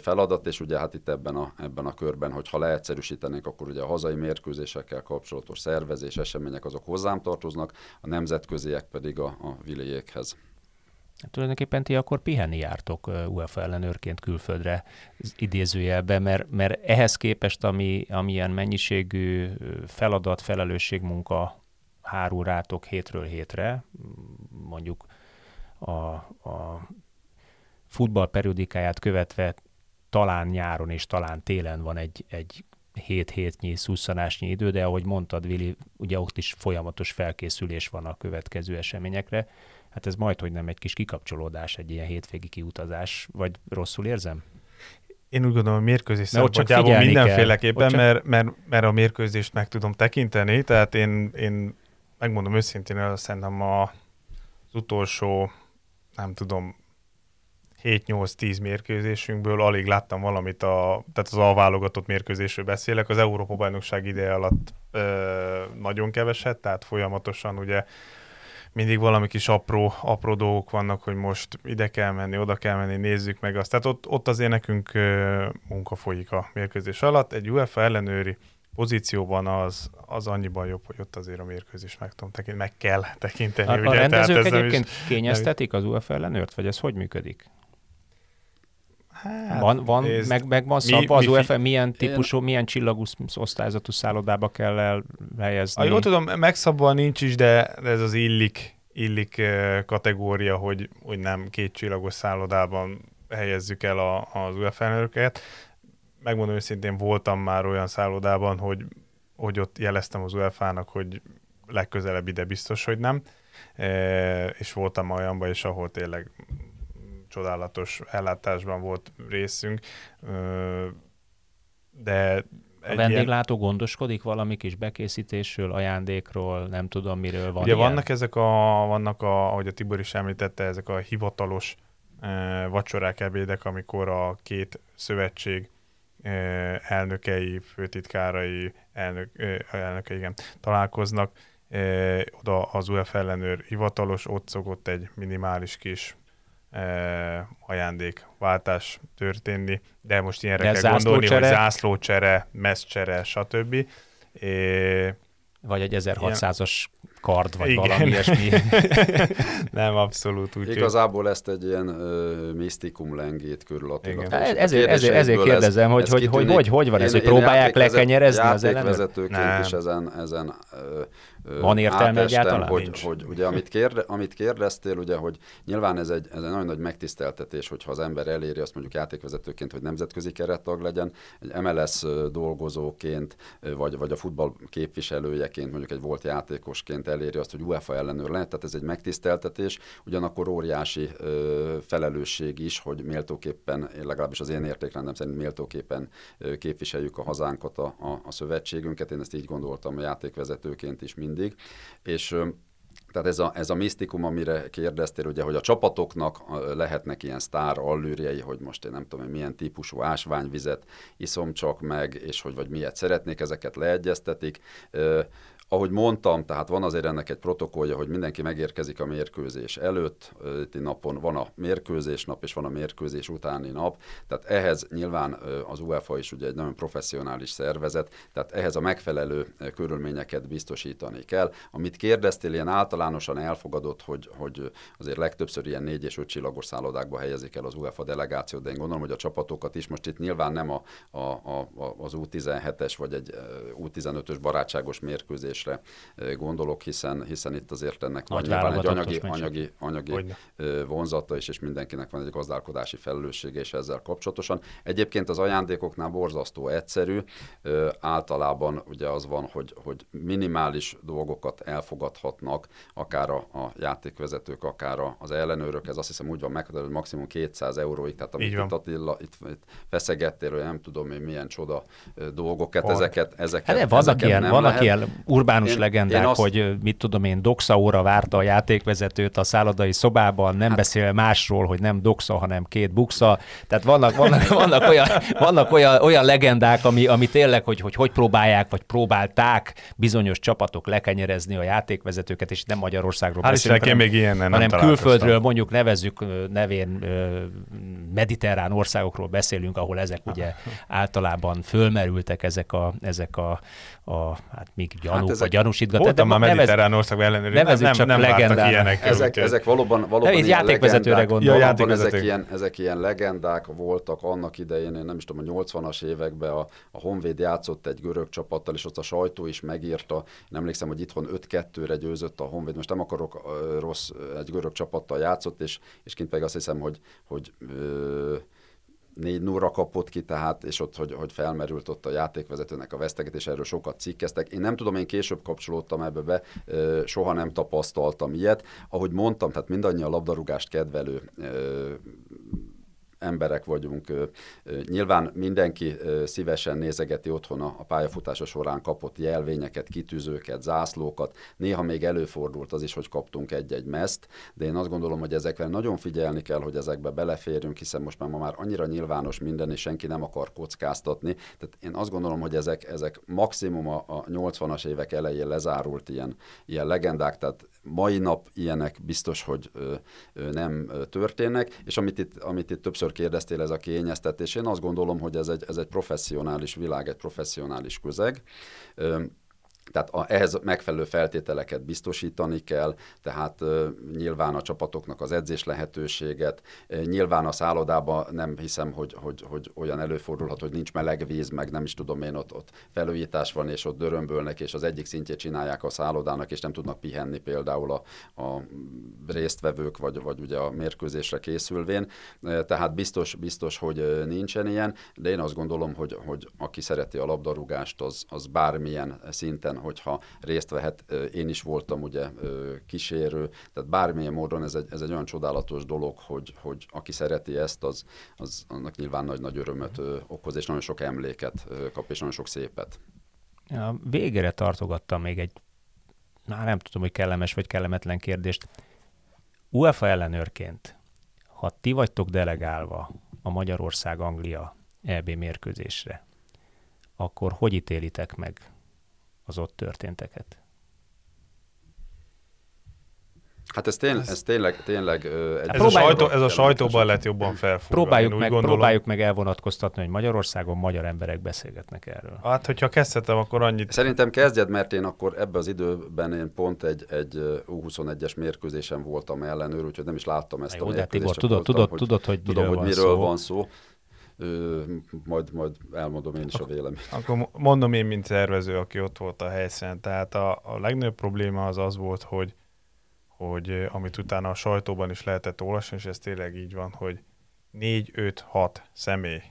feladat, és ugye hát itt ebben a, ebben a körben, hogyha leegyszerűsítenénk, akkor ugye a hazai mérkőzésekkel kapcsolatos szervezés, események azok hozzám tartoznak, a nemzetköziek pedig a, a viléjékhez. Tulajdonképpen ti akkor pihenni jártok UEFA ellenőrként külföldre idézőjelbe, mert, mert ehhez képest, ami, amilyen mennyiségű feladat, felelősség munka hárul rátok hétről hétre, mondjuk a, a futball periodikáját követve talán nyáron és talán télen van egy, egy 7 hétnyi szusszanásnyi idő, de ahogy mondtad, Vili, ugye ott is folyamatos felkészülés van a következő eseményekre. Hát ez majd, hogy nem egy kis kikapcsolódás, egy ilyen hétvégi kiutazás, vagy rosszul érzem? Én úgy gondolom, hogy mérkőzés szempontjából mindenféleképpen, csak... mert, mert, mert a mérkőzést meg tudom tekinteni, tehát én, én megmondom őszintén, hogy szerintem a, az utolsó, nem tudom, 7-8-10 mérkőzésünkből alig láttam valamit, a, tehát az alválogatott mérkőzésről beszélek, az Európa-bajnokság ideje alatt ö, nagyon keveset, tehát folyamatosan ugye mindig valami kis apró, apró dolgok vannak, hogy most ide kell menni, oda kell menni, nézzük meg azt. Tehát ott, ott azért nekünk munka folyik a mérkőzés alatt. Egy UEFA ellenőri pozícióban az, az annyiban jobb, hogy ott azért a mérkőzés meg tudom tekinteni, meg kell tekinteni. A, ugye? a rendezők Tehát egyébként is, kényeztetik az UEFA ellenőrt, vagy ez hogy működik? Hát, van, van nézd, meg, meg van szabva az UEFA, milyen típusú, én... milyen csillagú osztályzatú szállodába kell elhelyezni? Ha jól tudom, megszabva nincs is, de ez az illik, illik kategória, hogy, hogy nem két csillagos szállodában helyezzük el a, az UEFA elnököket. Megmondom őszintén, voltam már olyan szállodában, hogy, hogy ott jeleztem az UEFA-nak, hogy legközelebb ide biztos, hogy nem. E, és voltam olyanban is, ahol tényleg csodálatos ellátásban volt részünk, de a vendéglátó ilyen... gondoskodik valami kis bekészítésről, ajándékról, nem tudom miről van Ugye ilyen? vannak ezek a, vannak a, ahogy a Tibor is említette, ezek a hivatalos e, vacsorák, ebédek, amikor a két szövetség e, elnökei, főtitkárai, elnök, e, elnökei, igen, találkoznak, e, oda az UEFA ellenőr hivatalos, ott szokott egy minimális kis ajándékváltás történni, de most ilyenre de kell gondolni, hogy zászlócsere, messzcsere, stb. É, vagy egy 1600-as kard, vagy Igen. valami ilyesmi. nem, abszolút úgy. Igazából ezt egy ilyen uh, misztikum lengét körülatilag. Hát ezért, ezért, ezért kérdezem, ez, hogy, ez hogy, hogy, hogy, hogy van én, ez, hogy próbálják lekenyerezni az vezetőként is ezen, ezen uh, Van értelme egyáltalán? Hogy, hogy, hogy ugye amit, kérde, amit kérdeztél, ugye, hogy nyilván ez egy, ez egy nagyon nagy megtiszteltetés, hogyha az ember eléri azt mondjuk játékvezetőként, hogy nemzetközi kerettag legyen, egy MLS dolgozóként, vagy, vagy a futball képviselőjeként, mondjuk egy volt játékosként eléri azt, hogy UEFA ellenőr lehet, tehát ez egy megtiszteltetés, ugyanakkor óriási ö, felelősség is, hogy méltóképpen, legalábbis az én értékrendem szerint méltóképpen képviseljük a hazánkat, a, a, a szövetségünket, én ezt így gondoltam a játékvezetőként is mindig, és tehát ez a, ez a misztikum, amire kérdeztél, ugye, hogy a csapatoknak lehetnek ilyen sztár allűrjei, hogy most én nem tudom, milyen típusú ásványvizet iszom csak meg, és hogy vagy miért szeretnék, ezeket leegyeztetik ahogy mondtam, tehát van azért ennek egy protokollja, hogy mindenki megérkezik a mérkőzés előtt, itt napon van a mérkőzés nap, és van a mérkőzés utáni nap, tehát ehhez nyilván az UEFA is ugye egy nagyon professzionális szervezet, tehát ehhez a megfelelő körülményeket biztosítani kell. Amit kérdeztél, ilyen általánosan elfogadott, hogy, hogy azért legtöbbször ilyen négy és öt csillagos szállodákba helyezik el az UEFA delegációt, de én gondolom, hogy a csapatokat is. Most itt nyilván nem a, a, a, az U17-es vagy egy U15-ös barátságos mérkőzés kérdésre gondolok, hiszen, hiszen itt azért ennek van nyilván egy anyagi, anyagi, anyagi vonzata is, és mindenkinek van egy gazdálkodási felelőssége és ezzel kapcsolatosan. Egyébként az ajándékoknál borzasztó egyszerű, általában ugye az van, hogy, hogy minimális dolgokat elfogadhatnak, akár a, a játékvezetők, akár az ellenőrök, ez azt hiszem úgy van meghatározva, hogy maximum 200 euróig, tehát amit itt Attila itt, itt feszegettél, hogy nem tudom én milyen csoda dolgokat, ezeket, ezeket, hát vannak ezeket ilyen, nem vannak lehet. ilyen urbánus én, legendák, én azt... hogy mit tudom én, Doxa óra várta a játékvezetőt a szállodai szobában, nem hát... beszél másról, hogy nem Doxa, hanem két buksa. Tehát vannak, vannak, vannak, olyan, vannak olyan, olyan legendák, ami, ami tényleg, hogy, hogy hogy próbálják, vagy próbálták bizonyos csapatok lekenyerezni a játékvezetőket, és nem Magyarországról hát beszélünk, hanem, még ilyen nem hanem külföldről, mondjuk nevezzük nevén mediterrán országokról beszélünk, ahol ezek ugye általában fölmerültek ezek a, ezek a, a hát még gyanúk, hát ezek, vagy gyanúsítgat. Voltam már mediterrán országban ellenőrizni, nevezzük nem, csak nem legendának. Ilyenek, ezek, ezek valóban, valóban ilyen játékvezetőre gondolom. Ja, játékvezető. ezek, ilyen, ezek ilyen legendák voltak annak idején, én nem is tudom, a 80-as években a, a Honvéd játszott egy görög csapattal, és ott a sajtó is megírta. Én emlékszem, hogy itthon 5-2-re győzött a Honvéd. Most nem akarok rossz, egy görög csapattal játszott, és, és kint pedig azt hiszem, hogy, hogy uh, négy nóra kapott ki, tehát, és ott, hogy, hogy felmerült ott a játékvezetőnek a vesztegetés, erről sokat cikkeztek. Én nem tudom, én később kapcsolódtam ebbe be, soha nem tapasztaltam ilyet. Ahogy mondtam, tehát mindannyian labdarúgást kedvelő emberek vagyunk. Nyilván mindenki szívesen nézegeti otthon a pályafutása során kapott jelvényeket, kitűzőket, zászlókat. Néha még előfordult az is, hogy kaptunk egy-egy meszt, de én azt gondolom, hogy ezekre nagyon figyelni kell, hogy ezekbe beleférjünk, hiszen most már ma már annyira nyilvános minden, és senki nem akar kockáztatni. Tehát én azt gondolom, hogy ezek, ezek maximum a, a 80-as évek elején lezárult ilyen, ilyen legendák, tehát mai nap ilyenek biztos, hogy ö, ö, nem történnek, és amit itt, amit itt többször kérdeztél, ez a kényeztetés, én azt gondolom, hogy ez egy, ez egy professzionális világ, egy professzionális közeg. Ö, tehát a, ehhez megfelelő feltételeket biztosítani kell, tehát uh, nyilván a csapatoknak az edzés lehetőséget, uh, nyilván a szállodában nem hiszem, hogy, hogy, hogy olyan előfordulhat, hogy nincs meleg víz, meg nem is tudom én, ott, ott felújítás van, és ott dörömbölnek, és az egyik szintjét csinálják a szállodának, és nem tudnak pihenni például a, a résztvevők, vagy, vagy ugye a mérkőzésre készülvén. Tehát biztos, biztos, hogy nincsen ilyen, de én azt gondolom, hogy, hogy aki szereti a labdarúgást, az, az bármilyen szinten hogyha részt vehet, én is voltam ugye kísérő, tehát bármilyen módon ez egy, ez egy olyan csodálatos dolog, hogy, hogy aki szereti ezt, az, az annak nyilván nagy-nagy örömöt okoz, és nagyon sok emléket kap, és nagyon sok szépet. A végére tartogattam még egy, na nem tudom, hogy kellemes vagy kellemetlen kérdést. UEFA ellenőrként, ha ti vagytok delegálva a Magyarország-Anglia EB mérkőzésre, akkor hogy ítélitek meg az ott történteket. Hát ez, tény, ez tényleg, tényleg egy ez, a sajtó, ez a sajtóban lett jobban felfúrva. Próbáljuk meg, gondolom. próbáljuk meg elvonatkoztatni, hogy Magyarországon magyar emberek beszélgetnek erről. Hát, hogyha kezdhetem, akkor annyit... Szerintem kezdjed, mert én akkor ebbe az időben én pont egy, egy U21-es mérkőzésen voltam ellenőr, úgyhogy nem is láttam ezt Jó, a mérkőzést. Tibor, tudod, tudod, hogy, tudod, hogy tudom, hogy miről van szó. Ö, majd, majd elmondom én is a véleményt. Akkor mondom én, mint szervező, aki ott volt a helyszínen. Tehát a, a legnagyobb probléma az az volt, hogy, hogy amit utána a sajtóban is lehetett olvasni, és ez tényleg így van, hogy 4-5-6 személy,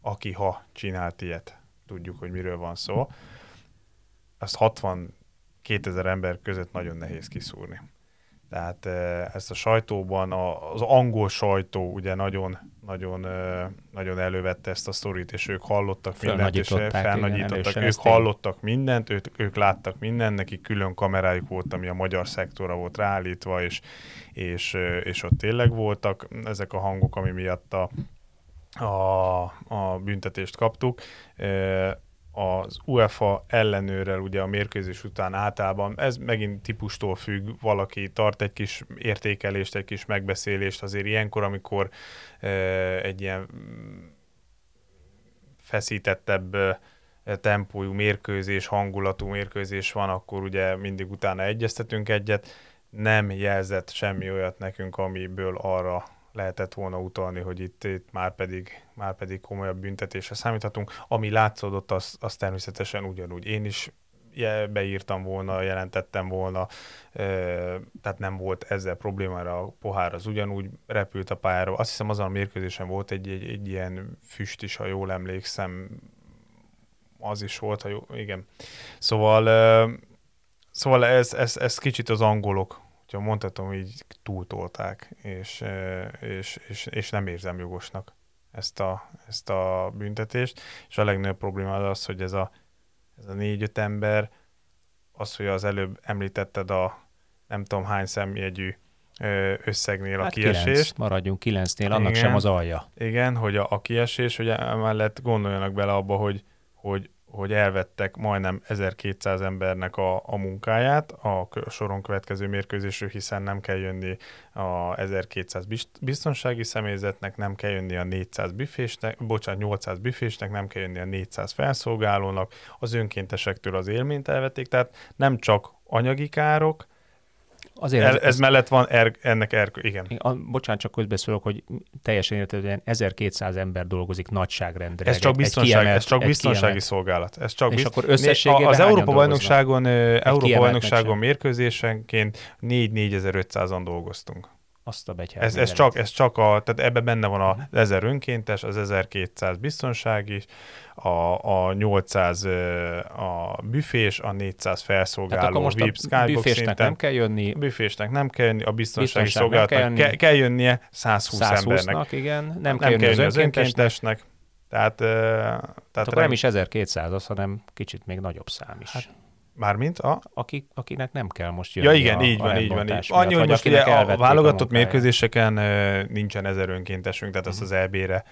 aki ha csinált ilyet, tudjuk, hogy miről van szó, azt 62 ezer ember között nagyon nehéz kiszúrni. Tehát ezt a sajtóban, az angol sajtó ugye nagyon, nagyon, nagyon elővette ezt a sztorit, és ők hallottak mindent, és felnagyítottak, ők hallottak mindent, ők, ők láttak mindent, nekik külön kamerájuk volt, ami a magyar szektorra volt ráállítva, és, és, és ott tényleg voltak. Ezek a hangok, ami miatt a, a, a büntetést kaptuk az UEFA ellenőrrel ugye a mérkőzés után általában, ez megint típustól függ, valaki tart egy kis értékelést, egy kis megbeszélést, azért ilyenkor, amikor e, egy ilyen feszítettebb e, tempójú mérkőzés, hangulatú mérkőzés van, akkor ugye mindig utána egyeztetünk egyet, nem jelzett semmi olyat nekünk, amiből arra lehetett volna utalni, hogy itt, itt már, pedig, már pedig komolyabb büntetésre számíthatunk. Ami látszódott, az, az természetesen ugyanúgy. Én is beírtam volna, jelentettem volna, tehát nem volt ezzel problémára, a pohár az ugyanúgy repült a pályára. Azt hiszem azon a mérkőzésen volt egy, egy, egy ilyen füst is, ha jól emlékszem, az is volt, ha jó, igen. Szóval, szóval ez, ez, ez kicsit az angolok hogyha mondhatom, így túltolták, és, és, és, és nem érzem jogosnak ezt a, ezt a büntetést, és a legnagyobb probléma az az, hogy ez a, ez a négy-öt ember, az, hogy az előbb említetted a nem tudom hány szemjegyű összegnél hát a kiesést. 9, maradjunk kilencnél, annak igen, sem az alja. Igen, hogy a, a kiesés, hogy emellett gondoljanak bele abba, hogy, hogy hogy elvettek majdnem 1200 embernek a, a munkáját a soron következő mérkőzésről, hiszen nem kell jönni a 1200 biztonsági személyzetnek, nem kell jönni a 400 büfésnek, bocsánat, 800 büfésnek, nem kell jönni a 400 felszolgálónak, az önkéntesektől az élményt elvették, tehát nem csak anyagi károk, Azért ez, ez, ez mellett van er, ennek er, igen. A, bocsánat, csak közbeszólok, hogy teljesen értetően 1200 ember dolgozik nagyságrendre. Ez csak, biztonság, kiemelt, ez csak biztonsági kiemelt. szolgálat. Ez csak És akkor összességében Az Európa bajnokságon, Európa bajnokságon mérkőzésenként 4-4500-an dolgoztunk. Azt a ez, ez, csak, ez csak a, tehát ebben benne van az 1000 önkéntes, az 1200 biztonsági, a, a 800 a büfés, a 400 felszolgáló most VIP Skybox büfésnek nem kell jönni. A büfésnek nem kell jönni, a biztonsági szolgálatnak kell, kell jönnie 120 embernek. igen, nem, nem kell, kell jönni az önkéntesnek. Tehát, tehát akkor rem... nem is 1200 az, hanem kicsit még nagyobb szám is. Hát, Mármint a? Aki, akinek nem kell most jönni Ja igen, a, így van, így van. Így. Annyi, hogy most ugye a válogatott a mérkőzéseken nincsen ezer önkéntesünk, tehát uh-huh. azt az EB-re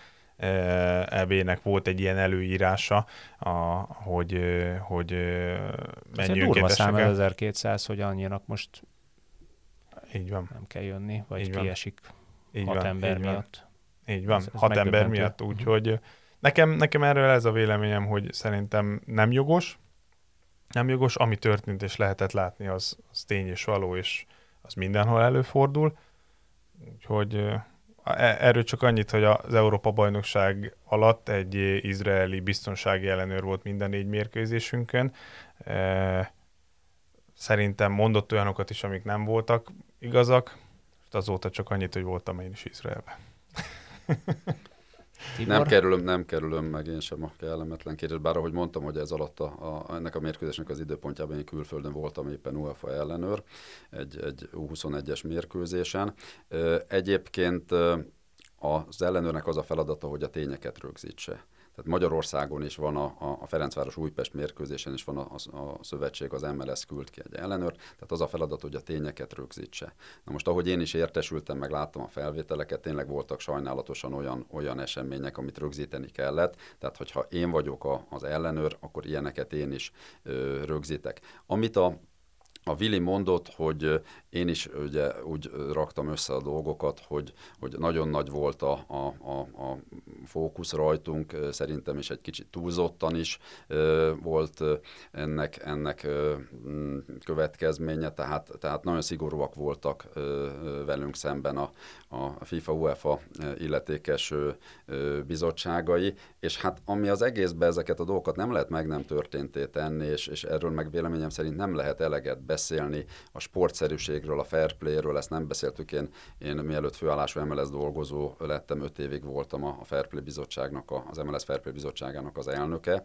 EB-nek volt egy ilyen előírása, a, hogy, hogy mennyi durva szám 1200, hogy annyinak most így van. nem kell jönni, vagy így kiesik így hat van, ember így miatt. Van. Így van, ez, ez hat ember miatt, úgyhogy nekem, nekem erről ez a véleményem, hogy szerintem nem jogos, nem jogos, ami történt és lehetett látni, az, az tény és való, és az mindenhol előfordul. Úgyhogy e, erről csak annyit, hogy az Európa-bajnokság alatt egy izraeli biztonsági ellenőr volt minden négy mérkőzésünkön. E, szerintem mondott olyanokat is, amik nem voltak igazak, és azóta csak annyit, hogy voltam én is Izraelben. Tibor? Nem kerülöm, nem kerülöm meg én sem a kellemetlen kérdés, bár ahogy mondtam, hogy ez alatt a, a, ennek a mérkőzésnek az időpontjában én külföldön voltam éppen UEFA ellenőr egy, egy U21-es mérkőzésen. Egyébként az ellenőrnek az a feladata, hogy a tényeket rögzítse. Tehát Magyarországon is van a, a Ferencváros Újpest mérkőzésen is van a, a, a szövetség, az MLS küld ki egy ellenőr, tehát az a feladat, hogy a tényeket rögzítse. Na most, ahogy én is értesültem, meg láttam a felvételeket, tényleg voltak sajnálatosan olyan, olyan események, amit rögzíteni kellett, tehát hogyha én vagyok a, az ellenőr, akkor ilyeneket én is ö, rögzítek. Amit a a Vili mondott, hogy én is ugye úgy raktam össze a dolgokat, hogy, hogy nagyon nagy volt a, a, a, a fókusz rajtunk, szerintem is egy kicsit túlzottan is volt ennek, ennek következménye, tehát, tehát nagyon szigorúak voltak velünk szemben a, a FIFA UEFA illetékes bizottságai, és hát ami az egészben ezeket a dolgokat nem lehet meg nem történté tenni, és, és erről meg véleményem szerint nem lehet eleget beszélni a sportszerűségről, a fair play-ről, ezt nem beszéltük, én, én mielőtt főállású MLS dolgozó lettem, öt évig voltam a, Fair Play bizottságnak, a, az MLS Fair Play bizottságának az elnöke,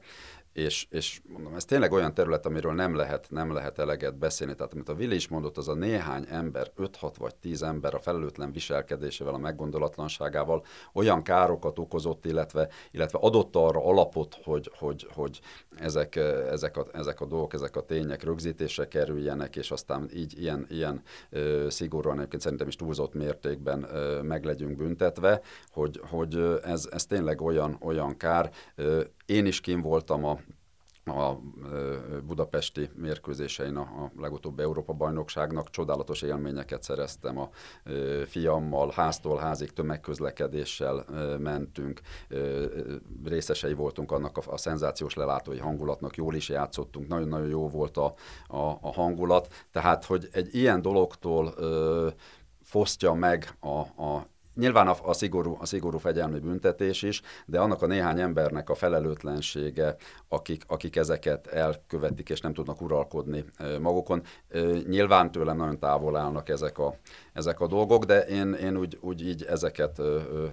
és, és mondom, ez tényleg olyan terület, amiről nem lehet, nem lehet eleget beszélni. Tehát amit a Vili is mondott, az a néhány ember, 5-6 vagy 10 ember a felelőtlen viselkedésével, a meggondolatlanságával olyan károkat okozott, illetve, illetve adott arra alapot, hogy, hogy, hogy ezek, ezek, a, ezek a dolgok, ezek a tények rögzítésre kerüljenek, és aztán így ilyen, ilyen szigorúan, egyébként szerintem is túlzott mértékben ö, meg legyünk büntetve, hogy, hogy ez, ez tényleg olyan, olyan kár. Én is kim voltam a a budapesti mérkőzésein a, legutóbbi Európa-bajnokságnak csodálatos élményeket szereztem a fiammal, háztól házig tömegközlekedéssel mentünk, részesei voltunk annak a, a szenzációs lelátói hangulatnak, jól is játszottunk, nagyon-nagyon jó volt a, a, a hangulat, tehát hogy egy ilyen dologtól fosztja meg a, a Nyilván a, a, szigorú, a szigorú fegyelmi büntetés is, de annak a néhány embernek a felelőtlensége, akik, akik ezeket elkövetik és nem tudnak uralkodni magukon, nyilván tőlem nagyon távol állnak ezek a, ezek a dolgok, de én, én úgy, úgy így ezeket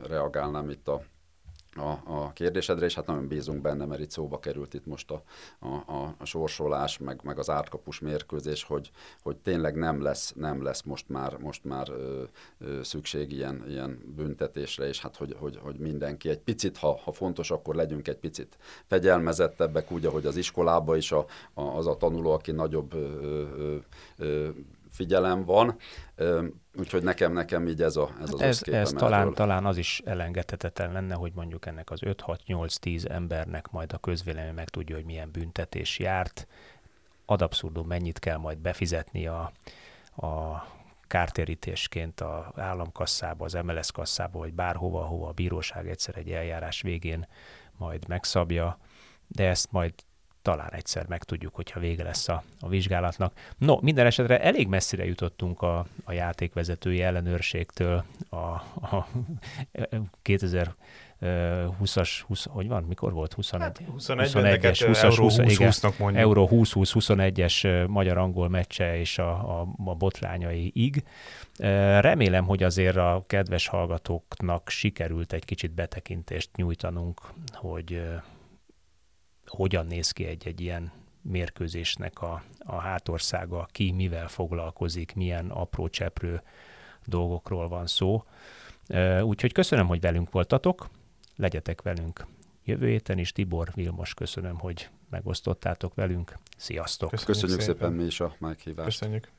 reagálnám itt a, a, a kérdésedre, és hát nagyon bízunk benne, mert itt szóba került itt most a, a, a sorsolás, meg, meg az átkapus mérkőzés, hogy, hogy tényleg nem lesz, nem lesz most már, most már ö, ö, szükség ilyen, ilyen büntetésre, és hát hogy, hogy, hogy mindenki egy picit, ha, ha fontos, akkor legyünk egy picit fegyelmezettebbek, úgy, ahogy az iskolában is a, a, az a tanuló, aki nagyobb ö, ö, ö, figyelem van, úgyhogy nekem, nekem így ez, a, ez az Ez, ez talán, talán az is elengedhetetlen lenne, hogy mondjuk ennek az 5-6-8-10 embernek majd a közvélemény meg tudja, hogy milyen büntetés járt, ad abszurdum mennyit kell majd befizetni a, a kártérítésként a államkasszába, az MLS kasszába, vagy bárhova, hova a bíróság egyszer egy eljárás végén majd megszabja, de ezt majd talán egyszer megtudjuk, hogyha vége lesz a, a vizsgálatnak. No, minden esetre elég messzire jutottunk a, a játékvezetői ellenőrségtől a, a 2000 20-as, 20, hogy van, mikor volt? 21, hát 21, 21-es, 20 Euró 20, 20, 20 mondjuk. Euró 20-20-21-es magyar-angol meccse és a, a, a botrányaiig. Remélem, hogy azért a kedves hallgatóknak sikerült egy kicsit betekintést nyújtanunk, hogy hogyan néz ki egy-egy ilyen mérkőzésnek a, a hátországa, ki mivel foglalkozik, milyen apró cseprő dolgokról van szó. Úgyhogy köszönöm, hogy velünk voltatok, legyetek velünk jövő héten is. Tibor, Vilmos, köszönöm, hogy megosztottátok velünk. Sziasztok! Köszönjük, Köszönjük szépen. szépen mi is a meghívást. Köszönjük!